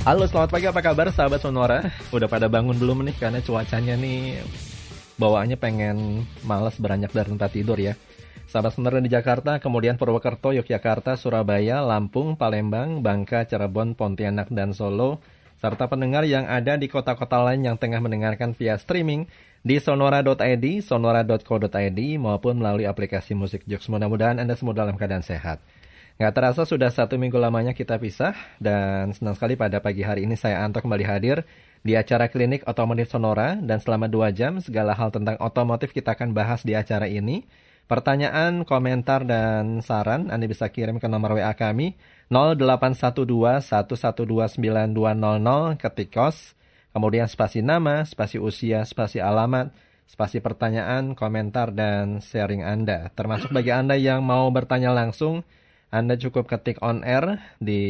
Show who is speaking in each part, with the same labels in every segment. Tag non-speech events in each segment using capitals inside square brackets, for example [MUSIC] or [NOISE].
Speaker 1: Halo, selamat pagi. Apa kabar sahabat Sonora? Udah pada bangun belum nih? Karena cuacanya nih bawaannya pengen males beranjak dari tempat tidur ya. Sahabat Sonora di Jakarta, kemudian Purwokerto, Yogyakarta, Surabaya, Lampung, Palembang, Bangka, Cirebon, Pontianak, dan Solo, serta pendengar yang ada di kota-kota lain yang tengah mendengarkan via streaming di sonora.id, sonora.co.id, maupun melalui aplikasi musik Jux. Mudah-mudahan Anda semua dalam keadaan sehat. Nggak terasa sudah satu minggu lamanya kita pisah dan senang sekali pada pagi hari ini saya Anto kembali hadir di acara klinik otomotif Sonora dan selama dua jam segala hal tentang otomotif kita akan bahas di acara ini. Pertanyaan, komentar, dan saran Anda bisa kirim ke nomor WA kami 0812 1129200 ketik kos, kemudian spasi nama, spasi usia, spasi alamat, spasi pertanyaan, komentar, dan sharing Anda. Termasuk bagi Anda yang mau bertanya langsung, anda cukup ketik on air di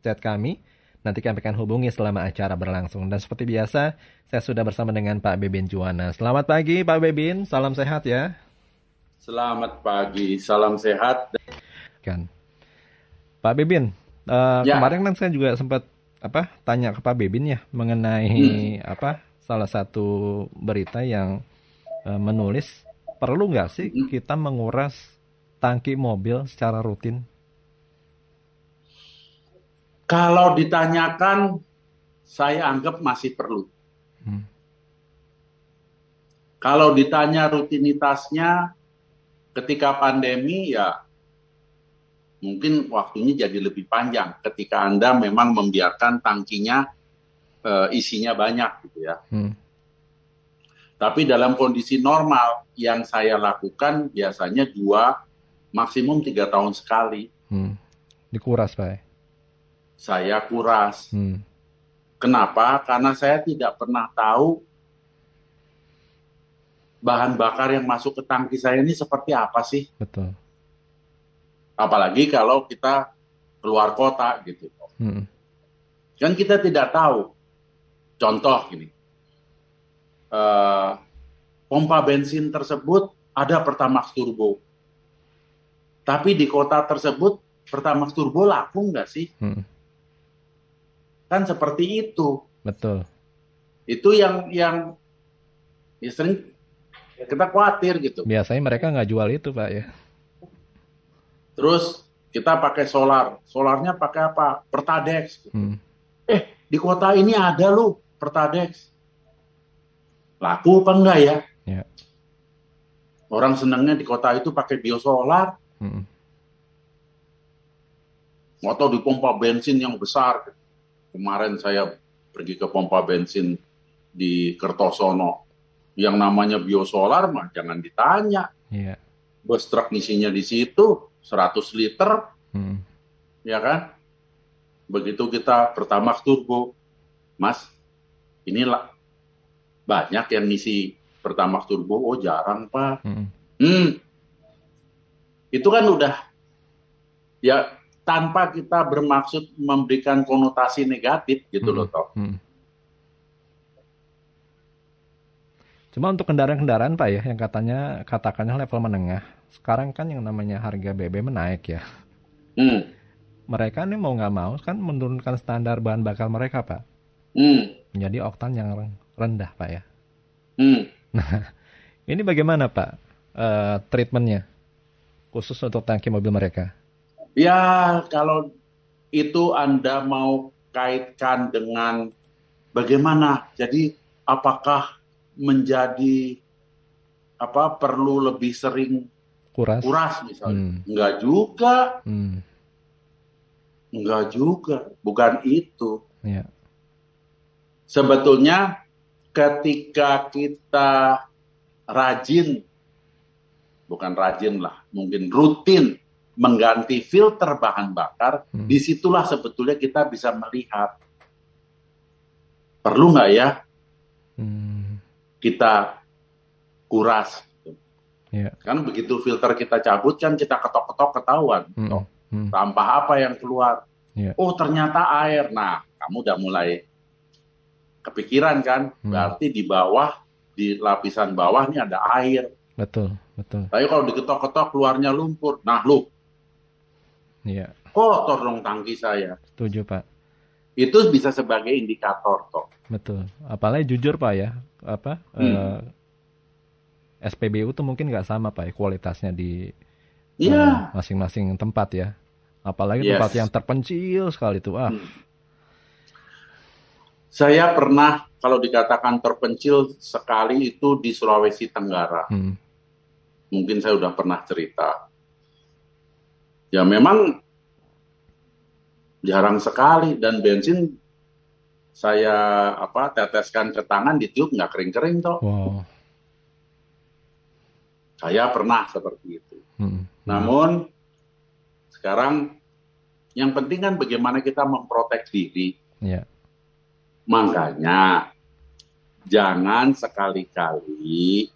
Speaker 1: chat kami. Nanti kami akan hubungi selama acara berlangsung. Dan seperti biasa, saya sudah bersama dengan Pak Bebin Juwana. Selamat pagi Pak Bebin, salam sehat ya.
Speaker 2: Selamat pagi, salam sehat.
Speaker 1: Kan. Pak Bebin, uh, ya. kemarin kan saya juga sempat apa tanya ke Pak Bebin ya mengenai hmm. apa salah satu berita yang uh, menulis perlu nggak sih hmm. kita menguras tangki mobil secara rutin?
Speaker 2: Kalau ditanyakan, saya anggap masih perlu. Hmm. Kalau ditanya rutinitasnya, ketika pandemi ya mungkin waktunya jadi lebih panjang. Ketika Anda memang membiarkan tangkinya e, isinya banyak gitu ya. Hmm. Tapi dalam kondisi normal yang saya lakukan biasanya dua maksimum tiga tahun sekali.
Speaker 1: Hmm. Dikuras, Pak?
Speaker 2: Saya kuras. Hmm. Kenapa? Karena saya tidak pernah tahu bahan bakar yang masuk ke tangki saya ini seperti apa sih.
Speaker 1: Betul.
Speaker 2: Apalagi kalau kita keluar kota gitu. Hmm. Kan kita tidak tahu. Contoh gini, uh, pompa bensin tersebut ada Pertamax Turbo tapi di kota tersebut Pertamax Turbo laku nggak sih? Hmm. Kan seperti itu.
Speaker 1: Betul.
Speaker 2: Itu yang yang ya sering kita khawatir gitu.
Speaker 1: Biasanya mereka nggak jual itu pak ya.
Speaker 2: Terus kita pakai solar, solarnya pakai apa? Pertadex. Hmm. Eh di kota ini ada lu Pertadex. Laku apa enggak ya? ya. Orang senangnya di kota itu pakai biosolar, Hmm. Atau di pompa bensin yang besar. Kemarin saya pergi ke pompa bensin di Kertosono. Yang namanya biosolar mah jangan ditanya. Yeah. Bus truk ngisinya di situ 100 liter. Hmm. Ya kan? Begitu kita pertama turbo. Mas, inilah banyak yang ngisi pertama turbo. Oh jarang pak. Hmm. hmm itu kan udah ya tanpa kita bermaksud memberikan konotasi negatif gitu hmm. loh toh. Hmm.
Speaker 1: Cuma untuk kendaraan-kendaraan Pak ya yang katanya katakannya level menengah. Sekarang kan yang namanya harga BBM menaik ya. Hmm. Mereka nih mau nggak mau kan menurunkan standar bahan bakar mereka Pak. Hmm. Menjadi oktan yang rendah Pak ya. Hmm. Nah, [LAUGHS] ini bagaimana Pak uh, treatmentnya? Khusus untuk tangki mobil mereka?
Speaker 2: Ya, kalau itu Anda mau kaitkan dengan bagaimana, jadi apakah menjadi apa perlu lebih sering
Speaker 1: kuras,
Speaker 2: kuras misalnya? Hmm. Enggak juga. Hmm. Enggak juga, bukan itu. Ya. Sebetulnya ketika kita rajin bukan rajin lah, mungkin rutin mengganti filter bahan bakar, hmm. di situlah sebetulnya kita bisa melihat perlu nggak ya hmm. kita kuras. Yeah. Kan begitu filter kita cabut kan kita ketok-ketok ketahuan, hmm. Oh, hmm. sampah apa yang keluar. Yeah. Oh ternyata air. Nah kamu udah mulai kepikiran kan, hmm. berarti di bawah di lapisan bawah ini ada air.
Speaker 1: Betul, betul.
Speaker 2: Tapi kalau diketok-ketok keluarnya lumpur, nah lu.
Speaker 1: Iya.
Speaker 2: Kotor dong tangki saya.
Speaker 1: Setuju, Pak.
Speaker 2: Itu bisa sebagai indikator toh.
Speaker 1: Betul. Apalagi jujur Pak ya, apa hmm. uh, eh, SPBU tuh mungkin nggak sama Pak ya kualitasnya di yeah. uh, masing-masing tempat ya. Apalagi yes. tempat yang terpencil sekali tuh. Ah. Hmm.
Speaker 2: Saya pernah kalau dikatakan terpencil sekali itu di Sulawesi Tenggara. Hmm. Mungkin saya udah pernah cerita. Ya memang jarang sekali dan bensin saya apa teteskan ke tangan ditiup nggak kering-kering toh. Wow. Saya pernah seperti itu. Hmm. Namun sekarang yang penting kan bagaimana kita memprotek diri. Yeah. Makanya jangan sekali-kali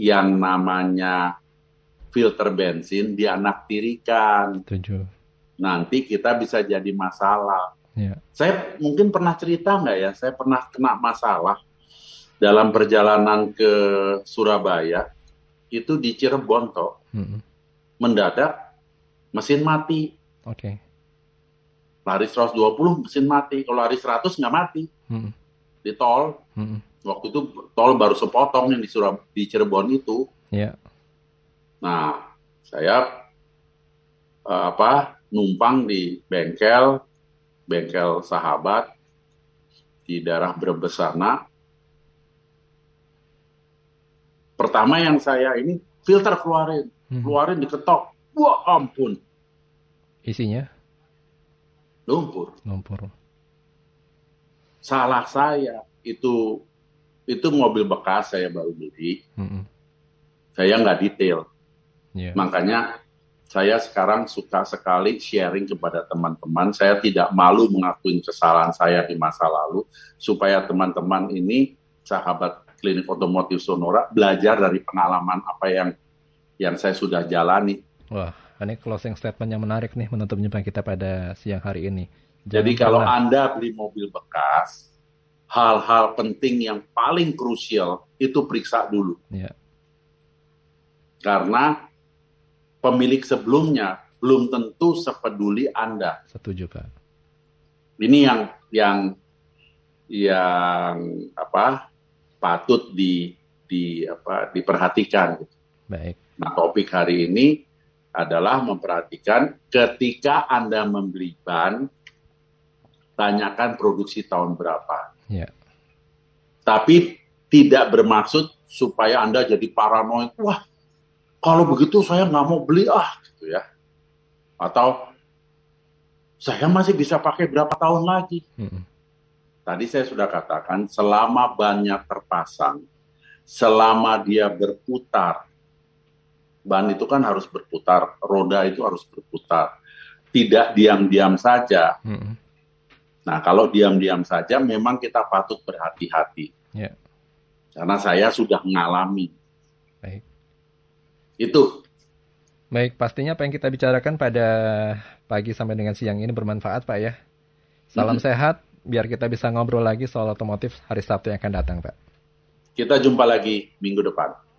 Speaker 2: yang namanya filter bensin dianaktirikan. Tujuh nanti kita bisa jadi masalah. Ya. Saya mungkin pernah cerita nggak ya, saya pernah kena masalah dalam perjalanan ke Surabaya, itu di Cirebon toh, hmm. mendadak mesin mati. Oke. Okay. Lari 120 mesin mati, kalau lari 100 nggak mati. Hmm. Di tol, hmm. waktu itu tol baru sepotong yang di, Surab di Cirebon itu. Yeah. Nah, saya uh, apa numpang di bengkel, bengkel sahabat di daerah Brebes sana. Pertama yang saya ini filter keluarin, hmm. keluarin diketok. Wah ampun.
Speaker 1: Isinya?
Speaker 2: Lumpur.
Speaker 1: Lumpur.
Speaker 2: Salah saya itu itu mobil bekas saya baru beli. Hmm. Saya nggak detail. Yeah. Makanya saya sekarang suka sekali sharing kepada teman-teman. Saya tidak malu mengakui kesalahan saya di masa lalu, supaya teman-teman ini, sahabat klinik otomotif Sonora, belajar dari pengalaman apa yang yang saya sudah jalani.
Speaker 1: Wah, ini closing statement yang menarik nih menutup jumpa kita pada siang hari ini.
Speaker 2: Jadi kalau. Anda beli mobil bekas, hal-hal penting yang paling krusial itu periksa dulu. Ya. Karena pemilik sebelumnya belum tentu sepeduli Anda.
Speaker 1: Setuju, Pak.
Speaker 2: Ini yang yang yang apa patut di di apa diperhatikan. Baik. Nah, topik hari ini adalah memperhatikan ketika Anda membeli ban tanyakan produksi tahun berapa. Ya. Tapi tidak bermaksud supaya Anda jadi paranoid. Wah, kalau begitu saya nggak mau beli ah gitu ya. Atau saya masih bisa pakai berapa tahun lagi. Hmm. Tadi saya sudah katakan selama banyak terpasang, selama dia berputar, ban itu kan harus berputar, roda itu harus berputar, tidak diam-diam saja. Hmm. Nah kalau diam-diam saja, memang kita patut berhati-hati. Yeah. Karena saya sudah mengalami. Baik. Itu.
Speaker 1: Baik, pastinya apa yang kita bicarakan pada pagi sampai dengan siang ini bermanfaat, Pak ya. Salam mm -hmm. sehat, biar kita bisa ngobrol lagi soal otomotif hari Sabtu yang akan datang, Pak.
Speaker 2: Kita jumpa lagi minggu depan.